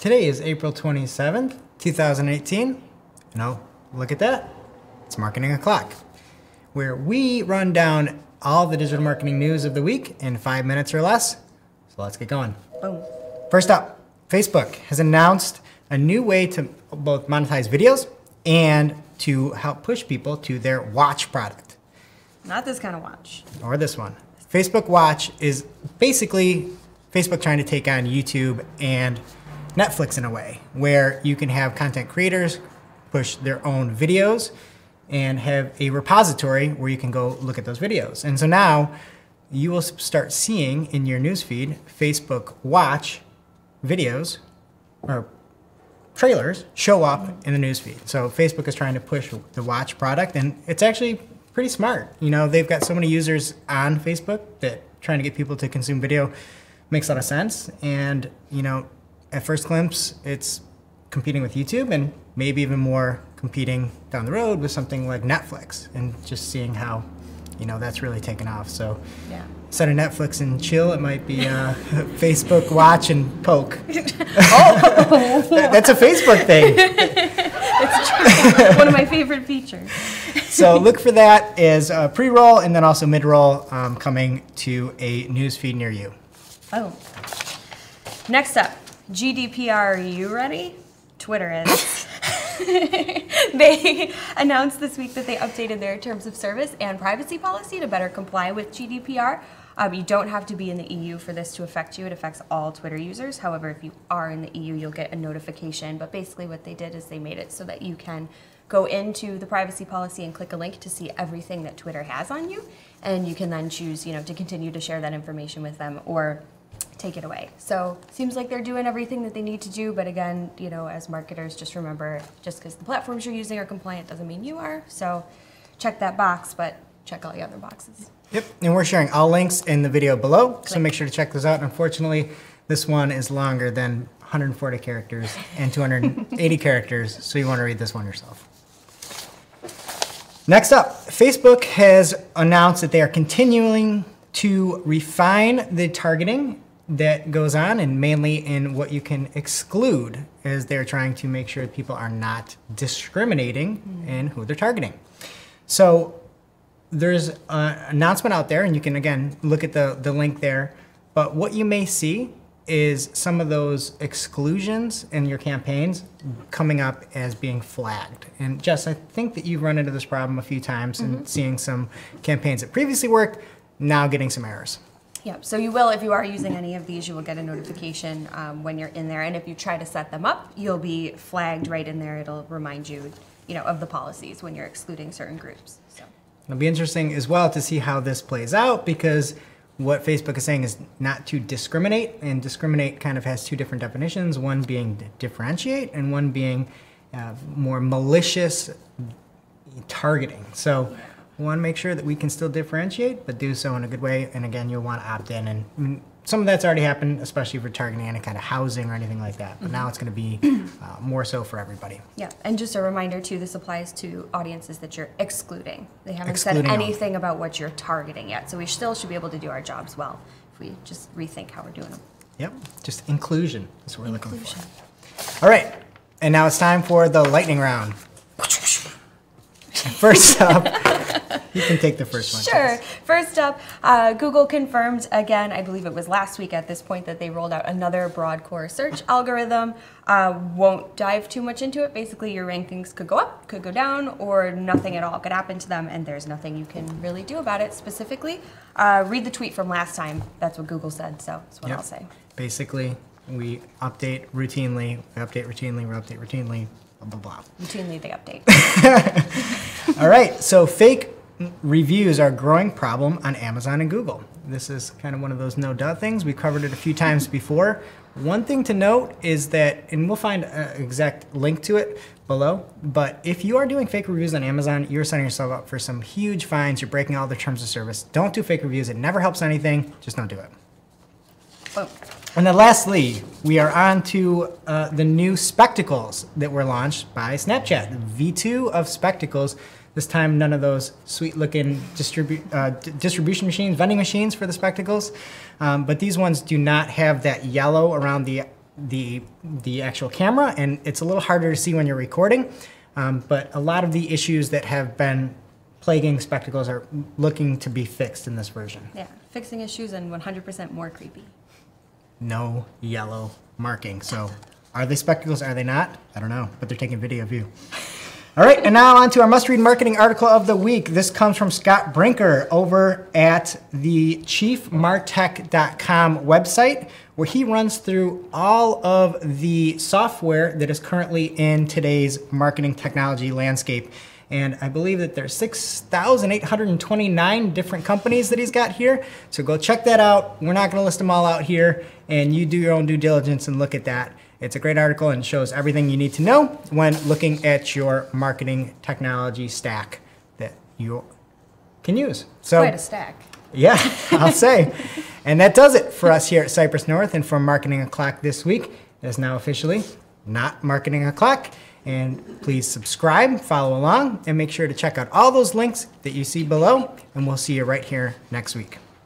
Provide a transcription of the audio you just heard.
Today is April 27th, 2018. And oh, look at that. It's Marketing O'Clock, where we run down all the digital marketing news of the week in five minutes or less. So let's get going. Boom. First up, Facebook has announced a new way to both monetize videos and to help push people to their watch product Not this kind of watch. or this one. Facebook Watch is basically Facebook trying to take on YouTube and Netflix in a way, where you can have content creators push their own videos and have a repository where you can go look at those videos. And so now you will start seeing in your newsfeed Facebook Watch videos or trailers show up in the newsfeed. So Facebook is trying to push the watch product, and it's actually pretty smart. You know, they've got so many users on Facebook that trying to get people to consume video makes a lot of sense. And you know, at first glimpse, it's competing with YouTube, and maybe even more competing down the road with something like Netflix, and just seeing how, you know, that's really taken off. So. Yeah. Instead of Netflix and chill, it might be uh, Facebook watch and poke. Oh. That's a Facebook thing. It's true. One of my favorite features. So look for that as a pre-roll and then also mid-roll um, coming to a news feed near you. Oh. Next up, GDPR. Are you ready? Twitter is. they announced this week that they updated their terms of service and privacy policy to better comply with GDPR. Um, you don't have to be in the EU for this to affect you. It affects all Twitter users. However, if you are in the EU, you'll get a notification. But basically, what they did is they made it so that you can go into the privacy policy and click a link to see everything that Twitter has on you, and you can then choose, you know, to continue to share that information with them or take it away. So seems like they're doing everything that they need to do, but again, you know, as marketers, just remember, just because the platforms you're using are compliant doesn't mean you are. So check that box, but check all the other boxes. Yep, and we're sharing all links in the video below, so make sure to check those out. Unfortunately, this one is longer than 140 characters and 280 characters, so you want to read this one yourself. Next up, Facebook has announced that they are continuing to refine the targeting that goes on and mainly in what you can exclude as they're trying to make sure people are not discriminating mm-hmm. in who they're targeting. So there's an announcement out there, and you can again look at the, the link there. But what you may see is some of those exclusions in your campaigns coming up as being flagged. And Jess, I think that you've run into this problem a few times and mm-hmm. seeing some campaigns that previously worked now getting some errors. Yep. So you will, if you are using any of these, you will get a notification um, when you're in there. And if you try to set them up, you'll be flagged right in there. It'll remind you, you know, of the policies when you're excluding certain groups. So. It'll be interesting as well to see how this plays out because what Facebook is saying is not to discriminate, and discriminate kind of has two different definitions one being differentiate, and one being uh, more malicious targeting. So we want to make sure that we can still differentiate, but do so in a good way. And again, you'll want to opt in. And mm, some of that's already happened, especially if you're targeting any kind of housing or anything like that. But now it's going to be uh, more so for everybody. Yeah, and just a reminder too, this applies to audiences that you're excluding. They haven't Excluding said all. anything about what you're targeting yet, so we still should be able to do our jobs well if we just rethink how we're doing them. Yep, just inclusion. That's what we're looking Inclusion. for. All right, and now it's time for the lightning round. First up, you can take the first one. Sure. First up, uh, Google confirmed again, I believe it was last week at this point, that they rolled out another broad core search algorithm. Uh, won't dive too much into it. Basically, your rankings could go up, could go down, or nothing at all could happen to them, and there's nothing you can really do about it specifically. Uh, read the tweet from last time. That's what Google said, so that's what Yep. I'll say. Basically, we update routinely, we update routinely, we update routinely, blah, blah, blah. Routinely, they update. All right, so fake reviews are a growing problem on Amazon and Google. This is kind of one of those no duh things. We covered it a few times before. One thing to note is that, and we'll find an exact link to it below, but if you are doing fake reviews on Amazon, you're setting yourself up for some huge fines. You're breaking all the terms of service. Don't do fake reviews. It never helps anything. Just don't do it. Oh, And then lastly, we are on to uh, the new spectacles that were launched by Snapchat, the V2 of spectacles. This time, none of those sweet looking distribu- uh, distribution machines, vending machines for the spectacles. Um, but these ones do not have that yellow around the the the actual camera, and it's a little harder to see when you're recording. Um, but a lot of the issues that have been plaguing spectacles are looking to be fixed in this version. Yeah, fixing issues and 100% more creepy. No yellow marking. So, are they spectacles? Are they not? I don't know, but they're taking video of you. All right, and now on to our must-read marketing article of the week. This comes from Scott Brinker over at the chiefmartech.com website, where he runs through all of the software that is currently in today's marketing technology landscape. And I believe that there's 6,829 different companies that he's got here. So go check that out. We're not going to list them all out here, and you do your own due diligence and look at that. It's a great article and shows everything you need to know when looking at your marketing technology stack that you can use. So Quite a stack. yeah, I'll say. And that does it for us here at Cypress North and for Marketing O'Clock this week. It is now officially not Marketing O'Clock. And please subscribe, follow along, and make sure to check out all those links that you see below. And we'll see you right here next week.